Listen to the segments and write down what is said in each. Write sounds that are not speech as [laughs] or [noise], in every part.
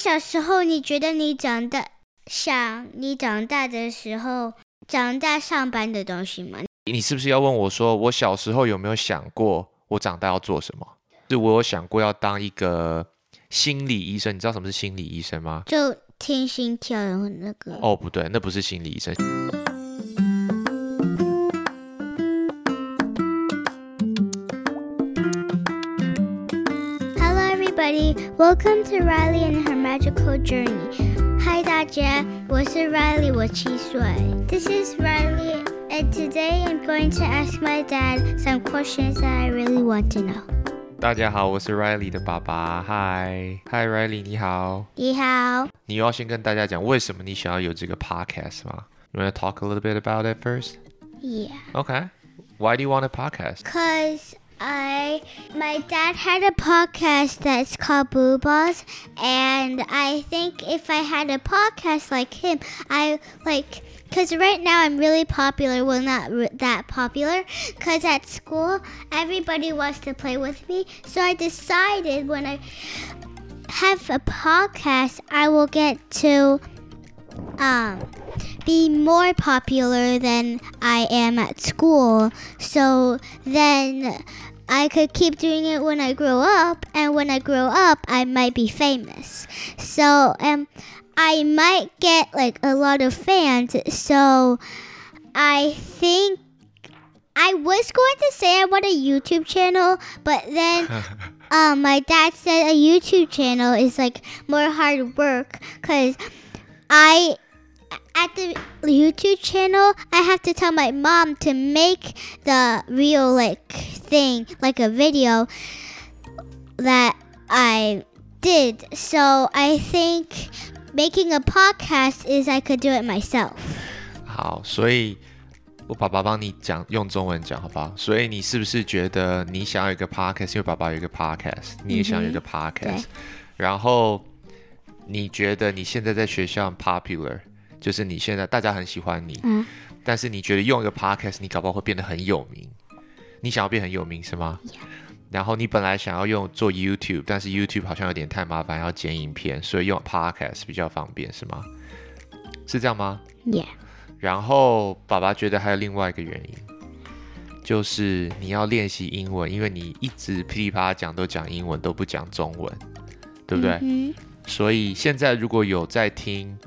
小时候，你觉得你长大想你长大的时候长大上班的东西吗？你是不是要问我说，我小时候有没有想过我长大要做什么？是我有想过要当一个心理医生。你知道什么是心理医生吗？就听心跳然后那个。哦，不对，那不是心理医生。Welcome to Riley and her magical journey. Hi 大家，我是 Riley，我七岁。This is Riley, and today I'm going to ask my dad some questions that I really want to know. 大家好，我是 Riley 的爸爸。Hi，Hi Riley，你好。你好。你要先跟大家讲为什么你想要有这个 podcast 吗？You want to talk a little bit about it first? Yeah. Okay. Why do you want a podcast? Cause I my dad had a podcast that's called Boo Balls, and I think if I had a podcast like him, I like because right now I'm really popular. Well, not that popular, because at school everybody wants to play with me. So I decided when I have a podcast, I will get to um be more popular than I am at school. So then I could keep doing it when I grow up, and when I grow up, I might be famous. So, um, I might get like a lot of fans. So, I think I was going to say I want a YouTube channel, but then [laughs] um, my dad said a YouTube channel is like more hard work because I at the YouTube channel, I have to tell my mom to make the real like thing, like a video that I did. So I think making a podcast is I could do it myself. 好，所以我爸爸帮你讲用中文讲好不好？所以你是不是觉得你想要一个 podcast？因为爸爸有一个 podcast，你也想要一个 podcast，、嗯、然后你觉得你现在在学校 popular？ 就是你现在大家很喜欢你，嗯，但是你觉得用一个 podcast，你搞不好会变得很有名。你想要变很有名是吗？Yeah. 然后你本来想要用做 YouTube，但是 YouTube 好像有点太麻烦，要剪影片，所以用 podcast 比较方便是吗？是这样吗？Yeah。然后爸爸觉得还有另外一个原因，就是你要练习英文，因为你一直噼里啪啦讲都讲英文，都不讲中文，对不对？Mm hmm. 所以现在如果有在听。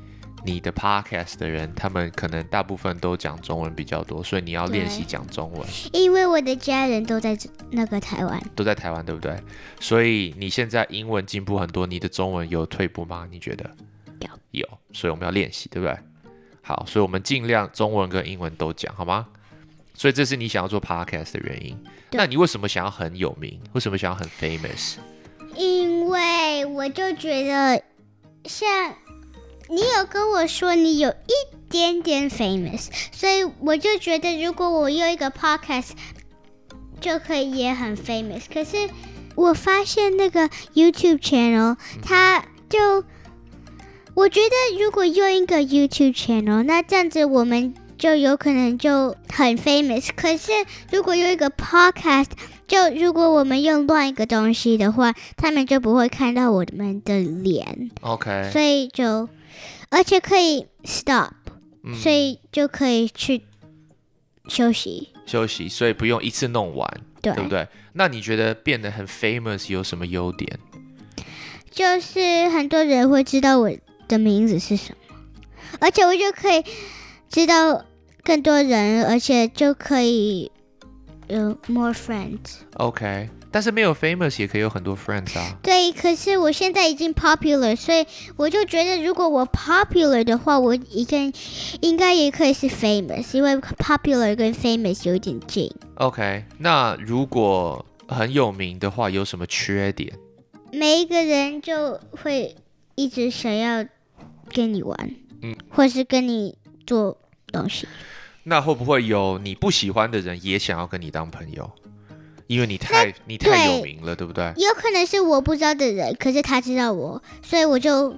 你的 podcast 的人，他们可能大部分都讲中文比较多，所以你要练习讲中文。因为我的家人都在那个台湾，都在台湾，对不对？所以你现在英文进步很多，你的中文有退步吗？你觉得？有，有，所以我们要练习，对不对？好，所以我们尽量中文跟英文都讲，好吗？所以这是你想要做 podcast 的原因。那你为什么想要很有名？为什么想要很 famous？因为我就觉得像。你有跟我说你有一点点 famous，所以我就觉得如果我用一个 podcast 就可以也很 famous。可是我发现那个 YouTube channel，它就我觉得如果用一个 YouTube channel，那这样子我们就有可能就很 famous。可是如果用一个 podcast，就如果我们用乱一个东西的话，他们就不会看到我们的脸。OK，所以就。而且可以 stop，、嗯、所以就可以去休息。休息，所以不用一次弄完，对，对不对？那你觉得变得很 famous 有什么优点？就是很多人会知道我的名字是什么，而且我就可以知道更多人，而且就可以有 more friends。OK。但是没有 famous 也可以有很多 friends 啊。对，可是我现在已经 popular，所以我就觉得如果我 popular 的话，我一个应该也可以是 famous，因为 popular 跟 famous 有点近。OK，那如果很有名的话，有什么缺点？每一个人就会一直想要跟你玩，嗯，或是跟你做东西。那会不会有你不喜欢的人也想要跟你当朋友？因为你太你太有名了，对，对不对？有可能是我不知道的人，可是他知道我，所以我就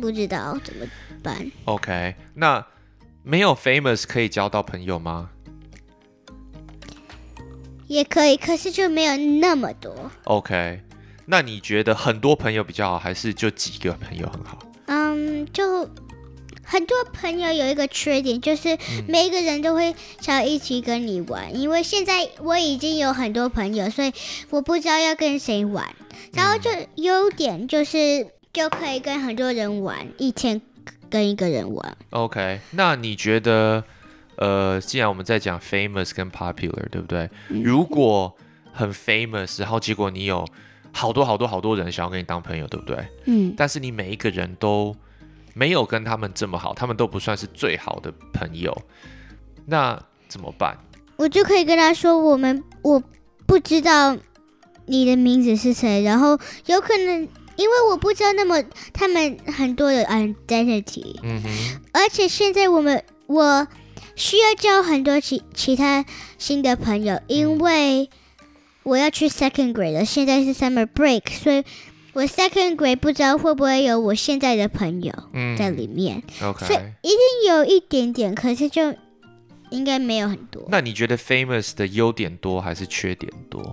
不知道怎么办。OK，那没有 famous 可以交到朋友吗？也可以，可是就没有那么多。OK，那你觉得很多朋友比较好，还是就几个朋友很好？嗯，就很多朋友有一个缺点，就是每一个人都会想要一起跟你玩。嗯、因为现在我已经有很多朋友，所以我不知道要跟谁玩。然后就优点就是就可以跟很多人玩，一天跟一个人玩。OK，那你觉得，呃，既然我们在讲 famous 跟 popular，对不对？嗯、如果很 famous，然后结果你有好多好多好多人想要跟你当朋友，对不对？嗯。但是你每一个人都没有跟他们这么好，他们都不算是最好的朋友，那怎么办？我就可以跟他说，我们我不知道你的名字是谁，然后有可能因为我不知道那么他们很多的 identity，嗯哼。而且现在我们我需要交很多其其他新的朋友，因为。嗯我要去 second grade 了，现在是 summer break，所以我 second grade 不知道会不会有我现在的朋友在里面。所以一定有一点点，可是就应该没有很多。那你觉得 famous 的优点多还是缺点多？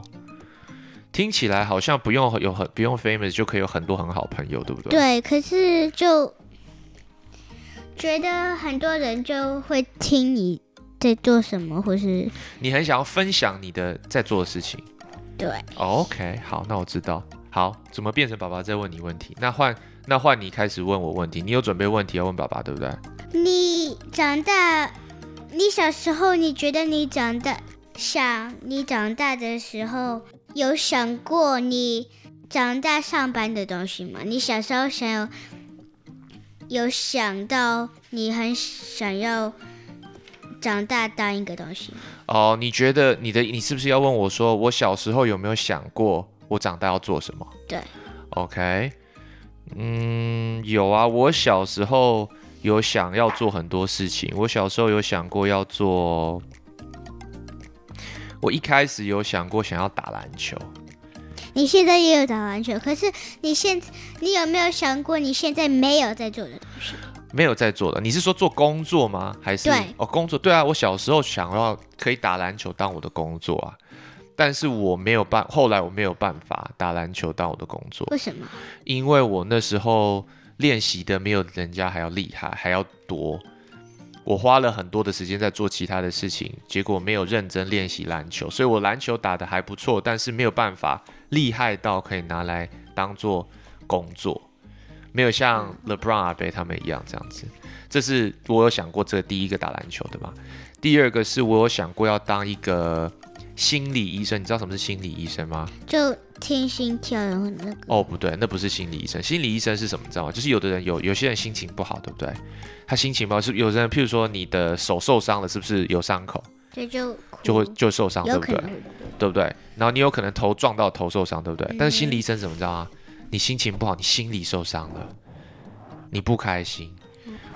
听起来好像不用有很不用 famous 就可以有很多很好朋友，对不对？对，可是就觉得很多人就会听你在做什么，或是你很想要分享你的在做的事情。对，OK，好，那我知道。好，怎么变成爸爸在问你问题？那换那换你开始问我问题。你有准备问题要问爸爸，对不对？你长大，你小时候你觉得你长大想你长大的时候有想过你长大上班的东西吗？你小时候想要有想到你很想要长大当一个东西吗？哦，你觉得你的你是不是要问我说，我小时候有没有想过我长大要做什么？对，OK，嗯，有啊，我小时候有想要做很多事情。我小时候有想过要做，我一开始有想过想要打篮球。你现在也有打篮球，可是你现你有没有想过你现在没有在做的东西？没有在做的，你是说做工作吗？还是对哦，工作？对啊，我小时候想要可以打篮球当我的工作啊，但是我没有办，后来我没有办法打篮球当我的工作。为什么？因为我那时候练习的没有人家还要厉害，还要多。我花了很多的时间在做其他的事情，结果没有认真练习篮球，所以我篮球打得还不错，但是没有办法厉害到可以拿来当做工作。没有像 LeBron 阿贝他们一样这样子，这是我有想过这第一个打篮球的嘛。第二个是我有想过要当一个心理医生，你知道什么是心理医生吗？就听心跳然后那个。哦，不对，那不是心理医生。心理医生是什么？你知道吗？就是有的人有有些人心情不好，对不对？他心情不好是有的人，譬如说你的手受伤了，是不是有伤口？对，就就会就受伤，对不对？对不对？然后你有可能头撞到头受伤，对不对？嗯、但是心理医生怎么知道啊？你心情不好，你心理受伤了，你不开心，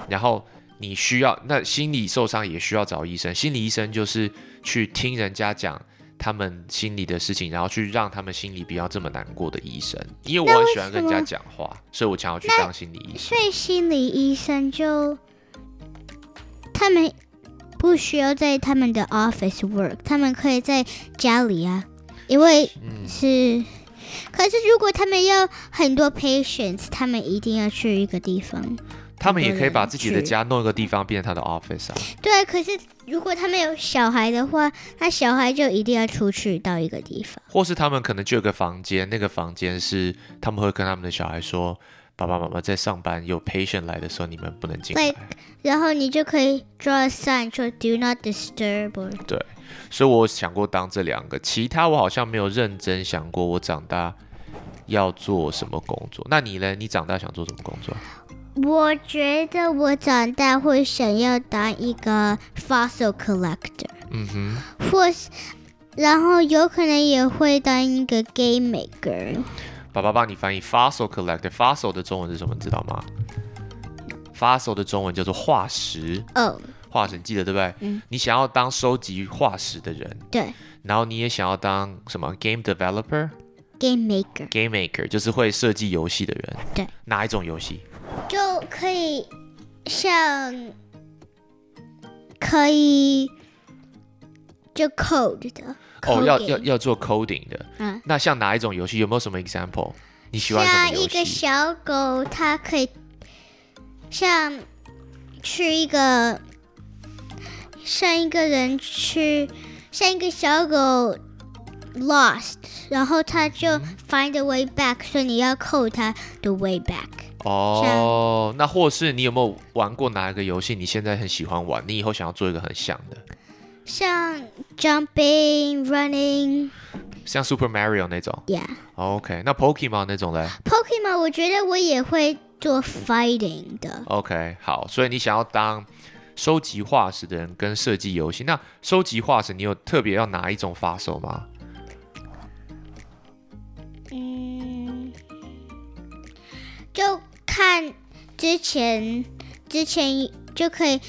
然后你需要那心理受伤也需要找医生。心理医生就是去听人家讲他们心里的事情，然后去让他们心里不要这么难过的医生。因为我很喜欢跟人家讲话，所以我想要去当心理医生。所以心理医生就他们不需要在他们的 office work，他们可以在家里啊，因为是。嗯可是，如果他们要很多 patients，他们一定要去一个地方。他们也可以把自己的家弄一个地方变成他的 office 啊。对，可是如果他们有小孩的话，那小孩就一定要出去到一个地方。或是他们可能就有个房间，那个房间是他们会跟他们的小孩说：“爸爸妈妈在上班，有 patient 来的时候，你们不能进来。Like, ”然后你就可以 draw a sign 说 “Do not disturb”。[laughs] 对。所以我想过当这两个，其他我好像没有认真想过我长大要做什么工作。那你呢？你长大想做什么工作？我觉得我长大会想要当一个 fossil collector。嗯哼。或是，然后有可能也会当一个 game maker。爸爸帮你翻译 fossil collector。fossil 的中文是什么？你知道吗？fossil 的中文叫做化石。哦。化石，你记得对不对？嗯。你想要当收集化石的人。对。然后你也想要当什么？Game developer？Game maker。Game maker 就是会设计游戏的人。对。哪一种游戏？就可以像可以就 code 的。哦，要要要做 coding 的。嗯。那像哪一种游戏？有没有什么 example？你喜欢？像一个小狗，它可以像去一个像一个人去像一个小狗 lost，然后它就 find a way back，嗯，所以你要 code 它的 way back。哦，那或是你有没有玩过哪一个游戏？你现在很喜欢玩，你以后想要做一个很像的？像 jumping、running，像 Super Mario 那种。Yeah。OK，那 Pokemon 那种嘞？Pokemon 我觉得我也会做 fighting 的。OK，好，所以你想要当收集化石的人跟设计游戏。那收集化石，你有特别要哪一种发售吗？之前，之前就可以。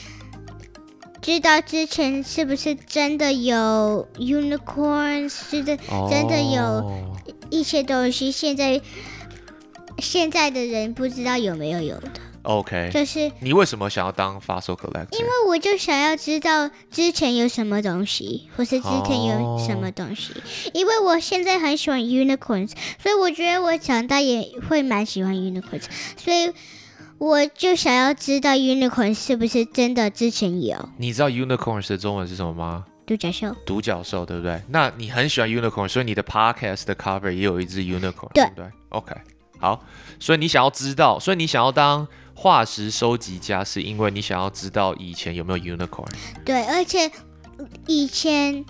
知道之前是不是真的有 unicorns？是的，真的有一些东西。现在现在的人不知道有没有有的。OK，就是你为什么想要当 fossil collector？因为我就想要知道之前有什么东西，或是之前有什么东西。Oh. 因为我现在很喜欢 unicorns，所以我觉得我长大也会蛮喜欢 unicorns，所以。我就想要知道 unicorn 是不是真的之前有？你知道 unicorn 的中文是什么吗？独角兽。独角兽，对不对？那你很喜欢 unicorn，所以你的 podcast 的 cover 也有一只 unicorn，对，对不对？OK，好，所以你想要知道，所以你想要当化石收集家，是因为你想要知道以前有没有 unicorn？对，而且以前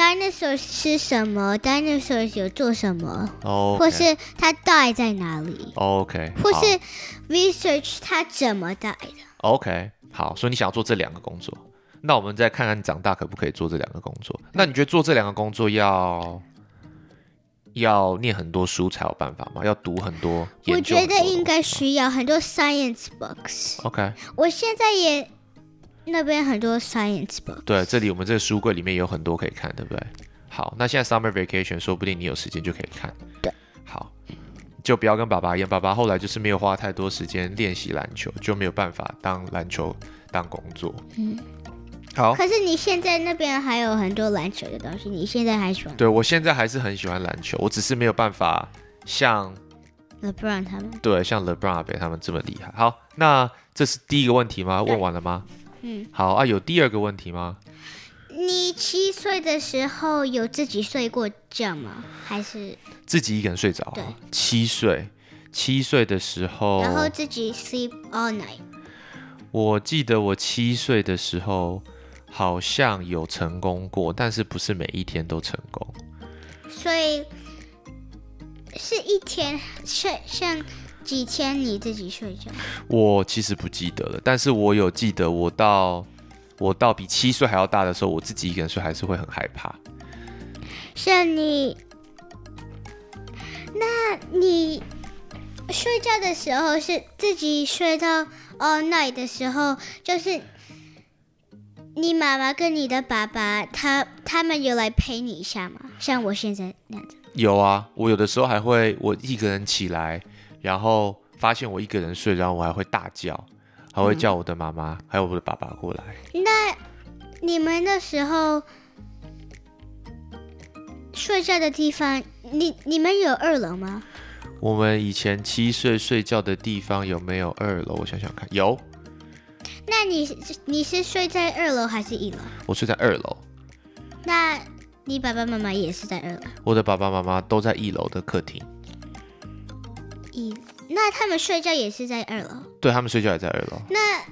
dinosaur 是什么，dinosaurs 有做什么？Okay. 或是它 die 在哪里？OK，或是。Research 它怎么带的？OK，好，所以你想要做这两个工作，那我们再看看你长大可不可以做这两个工作。那你觉得做这两个工作要要念很多书才有办法吗？要读很多？我觉得应该需要很多 science books。OK，我现在也那边很多 science books。对，这里我们这个书柜里面有很多可以看，对不对？好，那现在 summer vacation 说不定你有时间就可以看。对，好。就不要跟爸爸一样，爸爸后来就是没有花太多时间练习篮球，就没有办法当篮球当工作。嗯，好。可是你现在那边还有很多篮球的东西，你现在还喜欢？对，我现在还是很喜欢篮球，我只是没有办法像 LeBron 他们，对，像 LeBron 他们这么厉害。好，那这是第一个问题吗？问完了吗？嗯。好啊，有第二个问题吗？你七岁的时候有自己睡过觉吗？还是自己一个人睡着？对，七岁，七岁的时候，然后自己 sleep all night。我记得我七岁的时候好像有成功过，但是不是每一天都成功。所以是一天睡像几天你自己睡觉？我其实不记得了，但是我有记得我到。我到比七岁还要大的时候，我自己一个人睡还是会很害怕。像你，那你睡觉的时候是自己睡到 all night 的时候，就是你妈妈跟你的爸爸他他们有来陪你一下吗？像我现在那样子。有啊，我有的时候还会我一个人起来，然后发现我一个人睡，然后我还会大叫。还会叫我的妈妈，嗯、还有我的爸爸过来。那你们那时候睡觉的地方，你你们有二楼吗？我们以前七岁睡觉的地方有没有二楼？我想想看，有。那你你是睡在二楼还是一楼？我睡在二楼。那你爸爸妈妈也是在二楼？我的爸爸妈妈都在一楼的客厅。一。那他们睡觉也是在二楼？对，他们睡觉也在二楼。那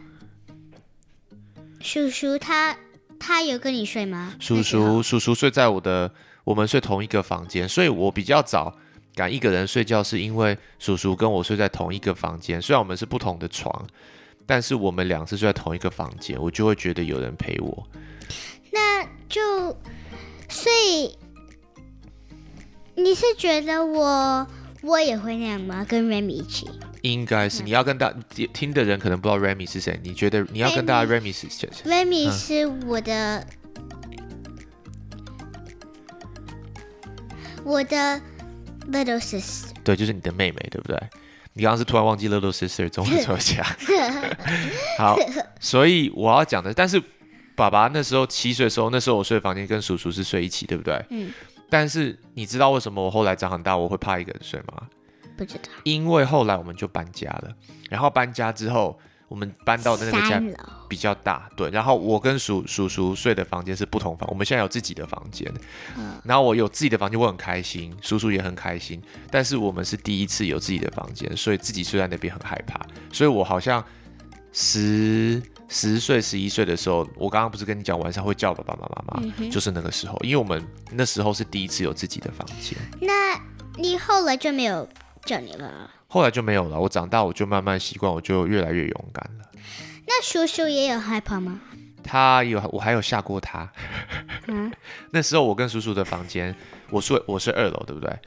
叔叔他他有跟你睡吗？叔叔叔叔睡在我的，我们睡同一个房间，所以我比较早敢一个人睡觉，是因为叔叔跟我睡在同一个房间。虽然我们是不同的床，但是我们俩是睡在同一个房间，我就会觉得有人陪我。那就所以你是觉得我？我也会那样吗？跟 Remy 一起？应该是你要跟大听的人可能不知道 Remy 是谁。你觉得你要跟大家 Remy 是谁？Remy 是我的，我的 little sister。对，就是你的妹妹，对不对？你刚刚是突然忘记 little sister 中文怎么讲？[laughs] 好，所以我要讲的，但是爸爸那时候七岁的时候，那时候我睡的房间跟叔叔是睡一起，对不对？嗯。但是你知道为什么我后来长很大我会怕一个人睡吗？不知道。因为后来我们就搬家了，然后搬家之后。我们搬到的那个家比较大，对。然后我跟叔叔叔睡的房间是不同房，我们现在有自己的房间。嗯。然后我有自己的房间，我很开心，叔叔也很开心。但是我们是第一次有自己的房间，所以自己睡在那边很害怕。所以我好像十十岁、十一岁的时候，我刚刚不是跟你讲晚上会叫爸爸妈妈吗？嗯。就是那个时候，因为我们那时候是第一次有自己的房间。那你后来就没有叫你了？后来就没有了。我长大，我就慢慢习惯，我就越来越勇敢了。那叔叔也有害怕吗？他有，我还有吓过他。嗯，[laughs] 那时候我跟叔叔的房间，我睡我睡二楼，对不对？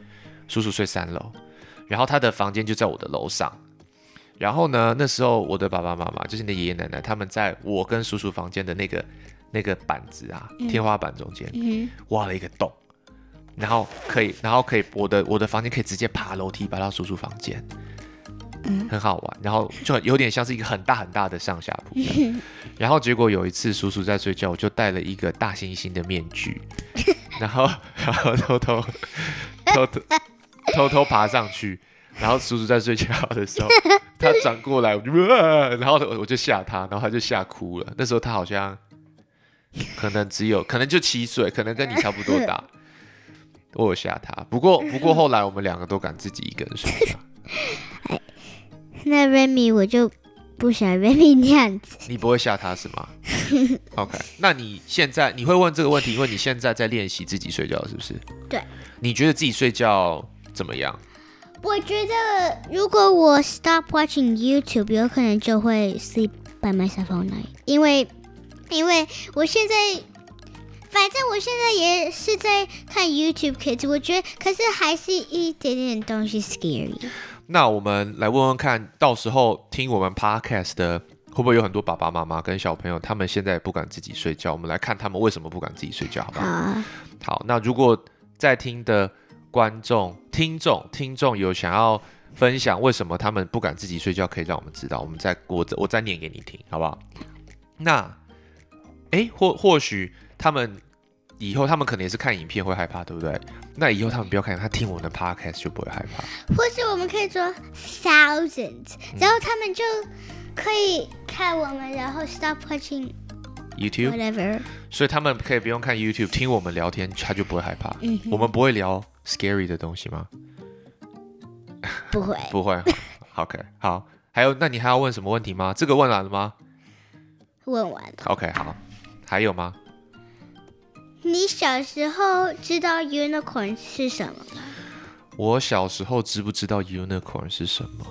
叔叔睡三楼，然后他的房间就在我的楼上。然后呢，那时候我的爸爸妈妈，就是你的爷爷奶奶，他们在我跟叔叔房间的那个那个板子啊，嗯、天花板中间、嗯、挖了一个洞。然后可以，然后可以，我的我的房间可以直接爬楼梯爬到叔叔房间，嗯，很好玩。然后就有点像是一个很大很大的上下铺。[laughs] 然后结果有一次叔叔在睡觉，我就戴了一个大猩猩的面具，[laughs] 然后然后偷偷偷偷偷偷爬上去。然后叔叔在睡觉的时候，他转过来，我就，然后我就吓他，然后他就吓哭了。那时候他好像可能只有可能就七岁，可能跟你差不多大。[laughs] 我有吓他，不过不过后来我们两个都敢自己一个人睡觉。那 Remy 我就不想 Remy 那样子。你不会吓他是吗？OK，那你现在你会问这个问题，因为你现在在练习自己睡觉，是不是？对。你觉得自己睡觉怎么样？我觉得如果我 stop watching YouTube，有可能就会 sleep by myself all night，因为因为我现在。反正我现在也是在看 YouTube Kids，我觉得可是还是一点点东西 scary。那我们来问问看，到时候听我们 Podcast 的会不会有很多爸爸妈妈跟小朋友，他们现在也不敢自己睡觉？我们来看他们为什么不敢自己睡觉，好不好？好。好，那如果在听的观众、听众、听众有想要分享为什么他们不敢自己睡觉，可以让我们知道，我们再我我再念给你听，好不好？那，哎，或或许。他们以后，他们可能也是看影片会害怕，对不对？那以后他们不要看，他听我们的 podcast 就不会害怕。或是我们可以做 thousands，然后他们就可以看我们，然后 stop watching YouTube whatever。所以他们可以不用看 YouTube，听我们聊天，他就不会害怕。嗯，我们不会聊 scary 的东西吗？不会，[laughs] 不会。OK，好。还有，那你还要问什么问题吗？这个问完了吗？问完了。OK，好。还有吗？你小时候知道 unicorn 是什么吗？我小时候知不知道 unicorn 是什么？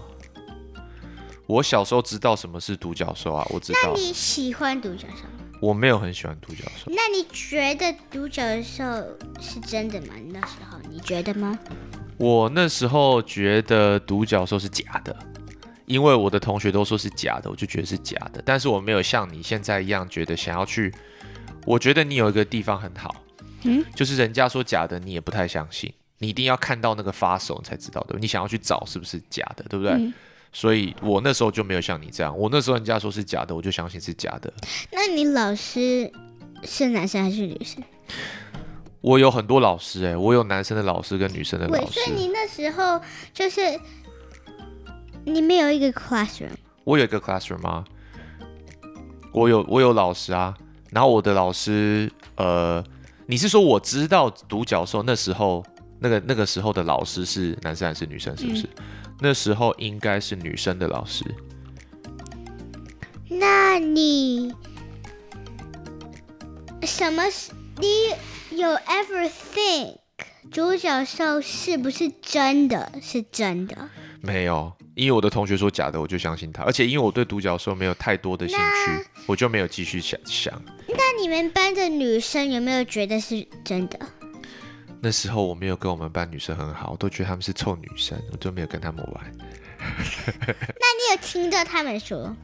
我小时候知道什么是独角兽啊，我知道。那你喜欢独角兽吗？我没有很喜欢独角兽。那你觉得独角兽是真的吗？那时候你觉得吗？我那时候觉得独角兽是假的，因为我的同学都说是假的，我就觉得是假的。但是我没有像你现在一样觉得想要去。我觉得你有一个地方很好，嗯，就是人家说假的，你也不太相信，你一定要看到那个发手你才知道的，你想要去找是不是假的，对不对？嗯，所以我那时候就没有像你这样，我那时候人家说是假的，我就相信是假的。那你老师是男生还是女生？我有很多老师，欸，哎，我有男生的老师跟女生的老师。所以你那时候就是你没有一个 classroom？我有一个 classroom 吗？我有，我有老师啊。然后我的老师，呃，你是说我知道独角兽那时候那个那个时候的老师是男生还是女生？是不是？嗯、那时候应该是女生的老师。那你什么？你有 ever think 独角兽是不是真的是真的？没有。因为我的同学说假的，我就相信他。而且因为我对独角兽没有太多的兴趣，我就没有继续想想。那你们班的女生有没有觉得是真的？那时候我没有跟我们班女生很好，我都觉得他们是臭女生，我就没有跟他们玩。[laughs] 那你有听到他们说吗？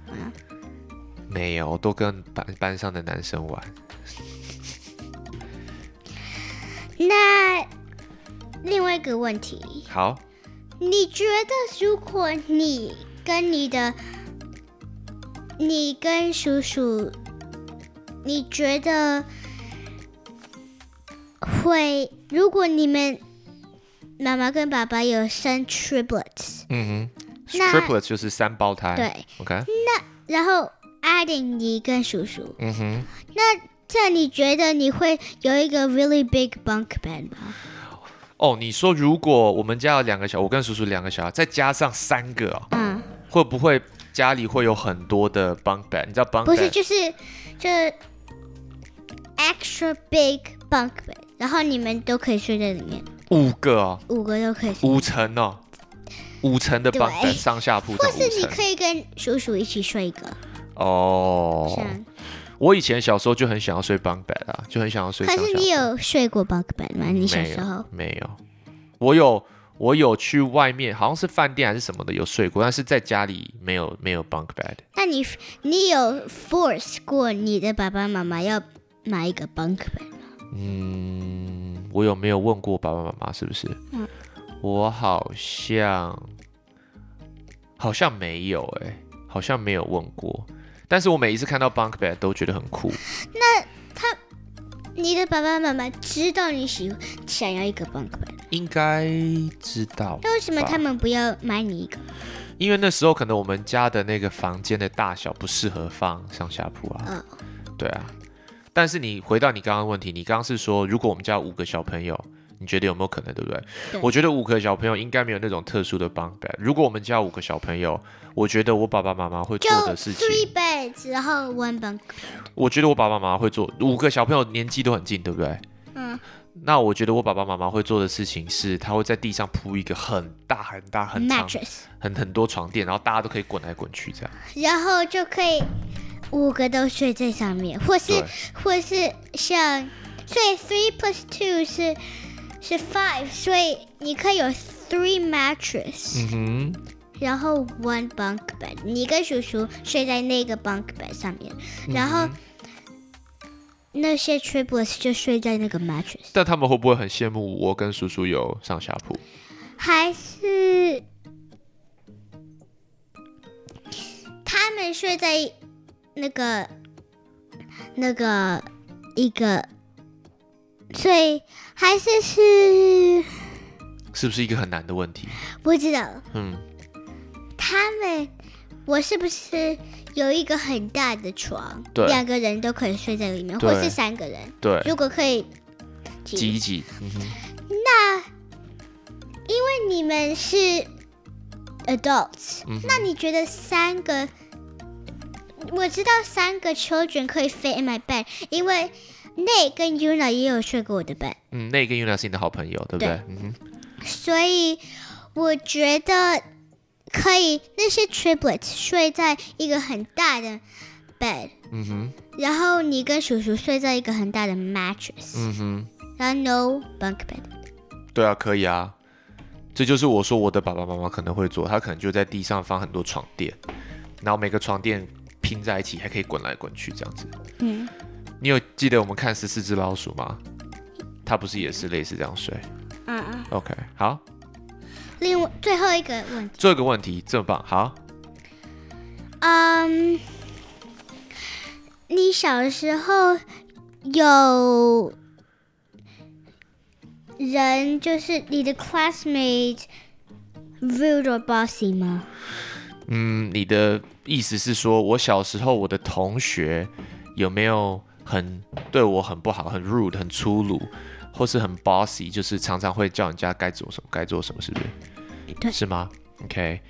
没有，我都跟班班上的男生玩。[laughs] 那另外一个问题，好。你觉得，如果你跟你的，你跟叔叔你觉得会？如果你们妈妈跟爸爸有生 triplets，嗯哼，triplets 就是三胞胎。对，OK。那然后 adding 你跟叔叔，嗯哼，那这样你觉得你会有一个 really big bunk bed 吗？哦，你说如果我们家有两个小，我跟叔叔两个小孩，再加上三个哦，嗯，会不会家里会有很多的 bunk bed？你知道 bunk bed？不是，就是就是 extra big bunk bed，然后你们都可以睡在里面。五个哦，五个都可以睡。五层哦，五层的 bunk bed 上下铺，或是你可以跟叔叔一起睡一个。哦。我以前小时候就很想要睡 bunk bed 啊，就很想要睡。可是你有睡过 bunk bed 吗？你小时候没有？我有，我有去外面，好像是饭店还是什么的有睡过，但是在家里没有，没有 bunk bed。那你你有 force 过你的爸爸妈妈要买一个 bunk bed 吗？嗯，我有没有问过爸爸妈妈是不是？嗯，我好像好像没有哎、欸，好像没有问过。但是我每一次看到 bunk bed 都觉得很酷。那他，你的爸爸妈妈知道你喜欢想要一个 bunk bed？应该知道。那为什么他们不要买你一个？因为那时候可能我们家的那个房间的大小不适合放上下铺啊。哦。对啊。但是你回到你刚刚问题，你刚刚是说如果我们家五个小朋友，你觉得有没有可能，对不对？对。我觉得五个小朋友应该没有那种特殊的 bed。如果我们家五个小朋友。我觉得我爸爸妈妈会做的事情就 three beds，然后 one bunk。我觉得我爸爸妈妈会做五个小朋友年纪都很近，对不对？嗯。那我觉得我爸爸妈妈会做的事情是，他会在地上铺一个很大很大很长很很多床垫，然后大家都可以滚来滚去这样。然后就可以五个都睡在上面，或是或是像，所以 three plus two 是是 five，所以你可以有 three mattress。嗯哼。然后 one bunk bed，你跟叔叔睡在那个 bunk bed 上面，嗯、然后那些 triplets 就睡在那个 mattress。但他们会不会很羡慕我跟叔叔有上下铺？还是他们睡在那个那个一个，所以还是是是不是一个很难的问题？不知道。嗯。他们，我是不是有一个很大的床？对，两个人都可以睡在里面，或是三个人？对，如果可以挤一挤，嗯哼。那因为你们是 adults，嗯，那你觉得三个？我知道三个 children 可以 fit in my bed，因为 Nate 跟 Yuna 也有睡过我的 bed。嗯，Nate 跟 Yuna 是你的好朋友，对不对？对，嗯哼。所以我觉得。可以，那些 triplets 睡在一个很大的 bed，嗯哼，然后你跟叔叔睡在一个很大的 mattress，嗯哼，然后 no bunk bed。对啊，可以啊，这就是我说我的爸爸妈妈可能会做，他可能就在地上放很多床垫，然后每个床垫拼在一起，还可以滚来滚去这样子。嗯，你有记得我们看十四只老鼠吗？它不是也是类似这样睡？嗯嗯。OK，好。另外最后一个问题，最后一个问题这么棒，好。嗯、um,，你小时候有人就是你的 classmate rude or bossy 吗？嗯，你的意思是说我小时候我的同学有没有很对我很不好，很 rude，很粗鲁？或是很 bossy，就是常常会叫人家该做什么，该做什么，是不是？对，是吗？OK，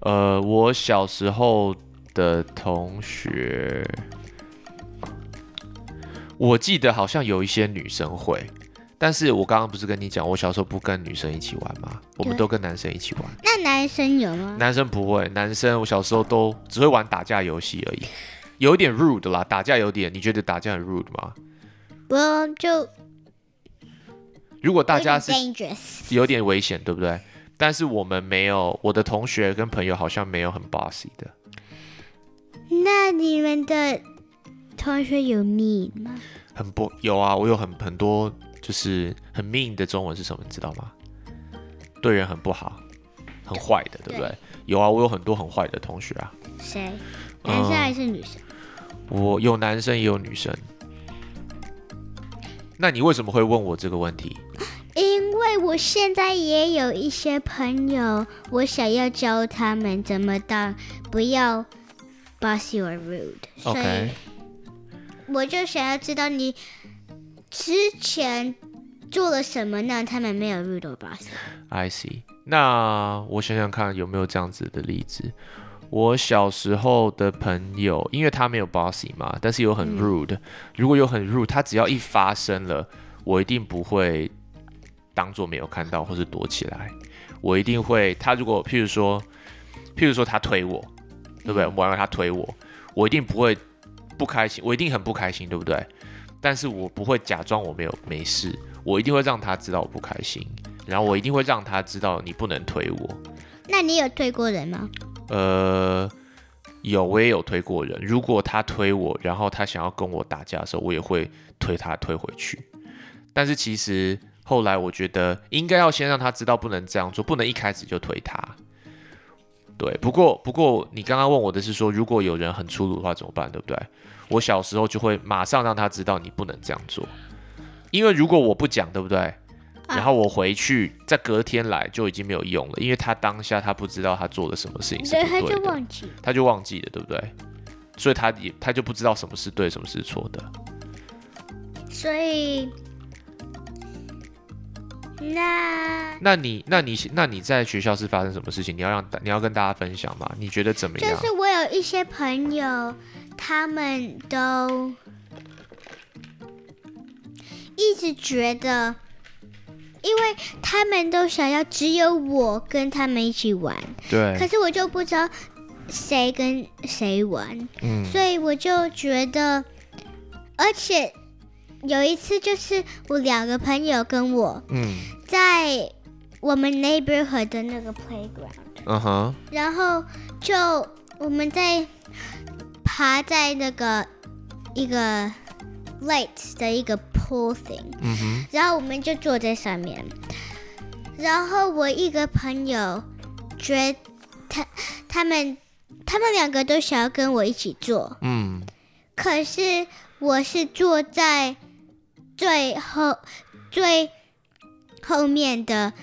呃，我小时候的同学，我记得好像有一些女生会，但是我刚刚不是跟你讲，我小时候不跟女生一起玩吗？我们都跟男生一起玩。那男生有吗？男生不会，男生我小时候都只会玩打架游戏而已，有点 rude 啦，打架有点，你觉得打架很 rude 吗？不，就。如果大家是有点危险，对不对？但是我们没有，我的同学跟朋友好像没有很 bossy 的。那你们的同学有 mean 吗？很不有啊，我有很很多就是很 mean 的中文是什么？你知道吗？对人很不好，很坏的，对不对？对。有啊，我有很多很坏的同学啊。谁？男生还是女生？嗯，我有男生也有女生。那你为什么会问我这个问题？[laughs] 因为我现在也有一些朋友，我想要教他们怎么当，不要 boss your rude。OK。所以我就想要知道你之前做了什么，呢他们没有 rude or bossy。I see。那我想想看有没有这样子的例子。我小时候的朋友，因为他没有 bossy 嘛，但是有很 rude。如果有很 rude，他只要一发生了，我一定不会当做没有看到或是躲起来。我一定会，他如果譬如说，譬如说他推我，对不对？我让他推我，我一定不会不开心，我一定很不开心，对不对？但是我不会假装我没有没事，我一定会让他知道我不开心，然后我一定会让他知道你不能推我。那你有推过人吗？呃，有，我也有推过人。如果他推我，然后他想要跟我打架的时候，我也会推他推回去。但是其实后来我觉得应该要先让他知道不能这样做，不能一开始就推他。对，不过不过你刚刚问我的是说，如果有人很粗鲁的话怎么办，对不对？我小时候就会马上让他知道你不能这样做，因为如果我不讲，对不对？然后我回去，在隔天来就已经没有用了，因为他当下他不知道他做了什么事情是不对的，他就忘记，他就忘记了，对不对？所以他也他就不知道什么是对，什么是错的。所以，那那你那你那你在学校是发生什么事情？你要让你要跟大家分享吗？你觉得怎么样？就是我有一些朋友，他们都一直觉得。因为他们都想要只有我跟他们一起玩，对。可是我就不知道谁跟谁玩，嗯。所以我就觉得，而且有一次就是我两个朋友跟我，嗯，在我们 neighborhood 的那个 playground，嗯哼。然后就我们在爬在那个一个。Light 的一个 pool thing，嗯哼，然后我们就坐在上面，然后我一个朋友觉得他他们他们两个都想要跟我一起坐，嗯，可是我是坐在最后最后面的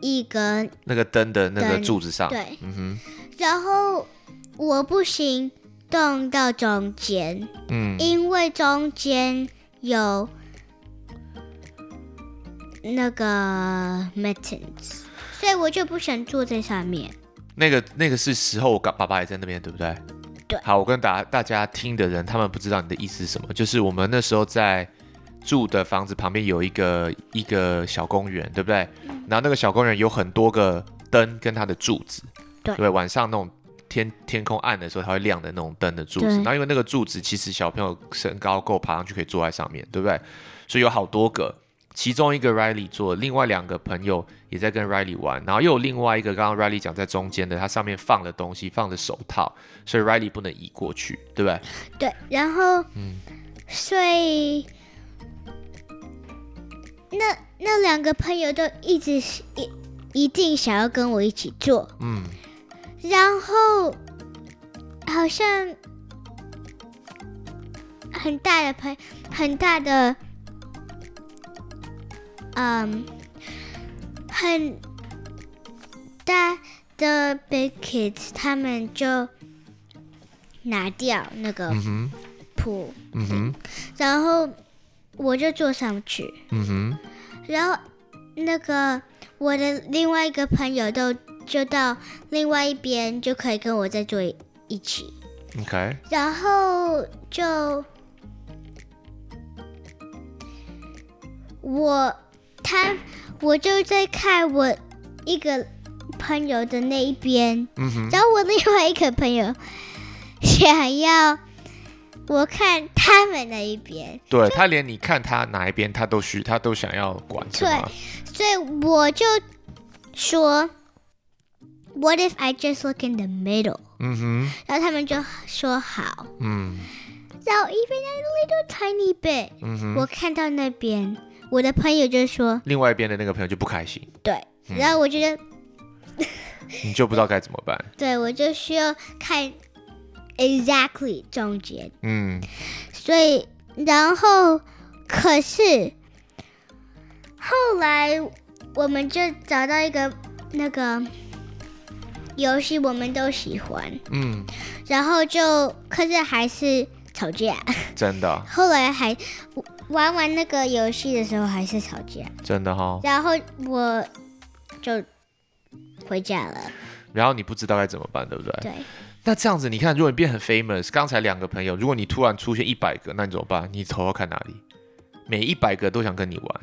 一个那个灯的那个柱子上，对，嗯哼，然后我不行。动到中间，嗯，因为中间有那个 mittens，所以我就不想坐在上面。那个那个是时候，我爸爸也在那边，对不对？对。好，我跟大大家听的人，他们不知道你的意思是什么，就是我们那时候在住的房子旁边有一个一个小公园，对不对？嗯。然后那个小公园有很多个灯跟它的柱子，对，对，晚上那种。天天空暗的时候，它会亮的那种灯的柱子。然后因为那个柱子，其实小朋友身高够爬上去，可以坐在上面，对不对？所以有好多个，其中一个 Riley 坐，另外两个朋友也在跟 Riley 玩。然后又有另外一个，刚刚 Riley 讲在中间的，它上面放了东西，放了手套，所以 Riley 不能移过去，对不对？对。然后，嗯，所以那那两个朋友都一直一一定想要跟我一起坐，嗯。然后好像很大的朋很大的，嗯，很大的 big kids，他们就拿掉那个铺，嗯哼，然后我就坐上去，嗯哼，然后那个我的另外一个朋友都。就到另外一边就可以跟我再坐一起，OK。然后就我他我就在看我一个朋友的那一边。然后我另外一个朋友想要我看他们那一边，对，他连你看他哪一边他都需他都想要管，对，所以我就说。What if I just look in the middle？嗯哼，然后他们就说好。嗯，然后 even a little tiny bit，嗯哼，我看到那边，我的朋友就说，另外一边的那个朋友就不开心。对，嗯、然后我觉得，你就不知道该怎么办。[laughs] 对，我就需要看 exactly 中间。嗯，所以然后可是后来我们就找到一个那个游戏，我们都喜欢。嗯，然后就可是还是吵架。真的。[laughs] 后来还玩玩那个游戏的时候还是吵架。真的哈、哦。然后我就回家了。然后你不知道该怎么办，对不对？对。那这样子，你看，如果你变很 famous，刚才两个朋友，如果你突然出现一百个，那你怎么办？你头要看哪里？每一百个都想跟你玩，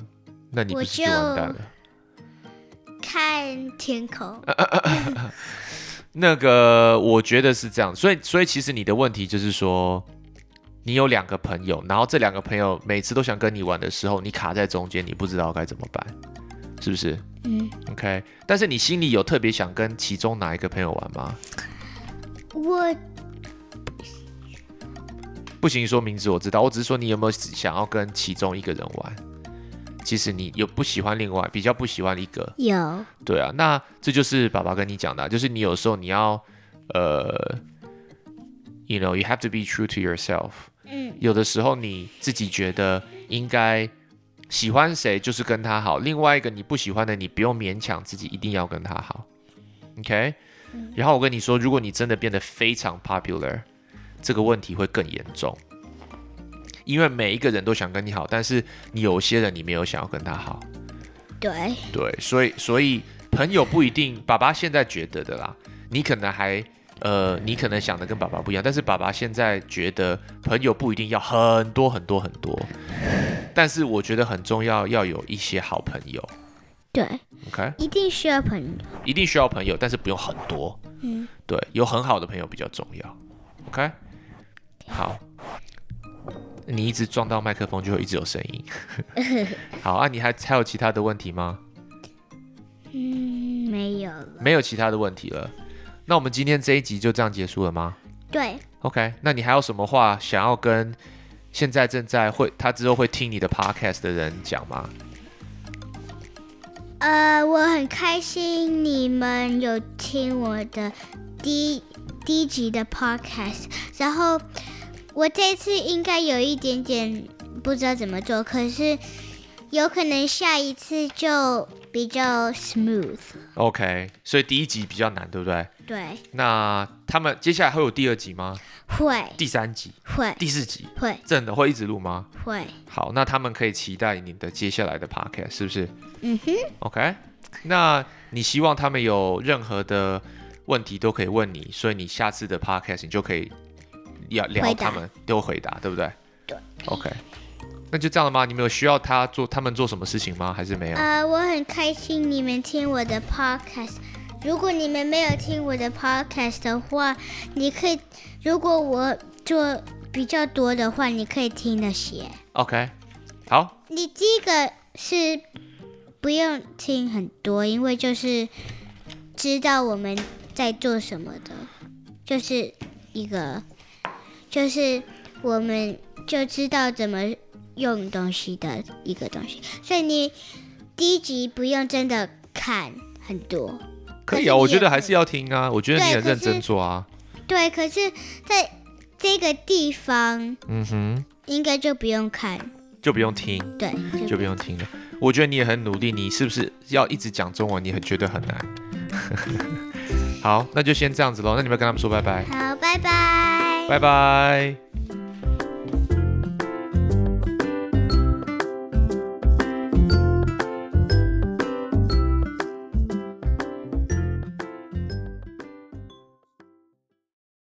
那你不是就完蛋了？看天空。[laughs] 那个，我觉得是这样，所以，所以其实你的问题就是说，你有两个朋友，然后这两个朋友每次都想跟你玩的时候，你卡在中间，你不知道该怎么办，是不是？嗯。OK，但是你心里有特别想跟其中哪一个朋友玩吗？我不行，说名字我知道，我只是说你有没有想要跟其中一个人玩？其实你有不喜欢另外，比较不喜欢一个。有。对啊，那这就是爸爸跟你讲的，就是你有时候你要呃，you know you have to be true to yourself。嗯。有的时候你自己觉得应该喜欢谁，就是跟他好；另外一个你不喜欢的，你不用勉强自己一定要跟他好。OK。然后我跟你说，如果你真的变得非常 popular，这个问题会更严重，因为每一个人都想跟你好，但是你有些人你没有想要跟他好。对。对，所以所以朋友不一定，爸爸现在觉得的啦，你可能还呃，你可能想的跟爸爸不一样，但是爸爸现在觉得朋友不一定要很多很多很多，但是我觉得很重要，要有一些好朋友。对，OK，一定需要朋友，一定需要朋友，但是不用很多。嗯，对，有很好的朋友比较重要。OK，好，你一直撞到麦克风就会一直有声音。[laughs] 好啊，你还还有其他的问题吗？嗯，没有了，没有其他的问题了。那我们今天这一集就这样结束了吗？对。OK，那你还有什么话想要跟现在正在会他之后会听你的 Podcast 的人讲吗？呃，我很开心你们有听我的第一第一集的 podcast，然后我这次应该有一点点不知道怎么做，可是有可能下一次就比较 smooth。OK，所以第一集比较难，对不对？对。那他们接下来会有第二集吗？会。第三集？会。第四集？会。真的会一直录吗？会。好，那他们可以期待你的接下来的 podcast，是不是？嗯哼，OK，那你希望他们有任何的问题都可以问你，所以你下次的 podcast 你就可以要聊他们都回答，对不对？对，OK，那就这样了吗？你们有需要他做他们做什么事情吗？还是没有？呃，我很开心你们听我的 podcast。如果你们没有听我的 podcast 的话，你可以，如果我做比较多的话，你可以听那些。OK，好。你第一个是。不用听很多，因为就是知道我们在做什么的，就是一个，就是我们就知道怎么用东西的一个东西。所以你第一集不用真的看很多，可以啊，我觉得还是要听啊，我觉得你很认真做啊。对，可是在这个地方，嗯哼，应该就不用看，就不用听，对，就不用听了。我觉得你也很努力，你是不是要一直讲中文？你很觉得很难。[laughs] 好，那就先这样子喽。那你们跟他们说拜拜。好，拜拜。拜拜。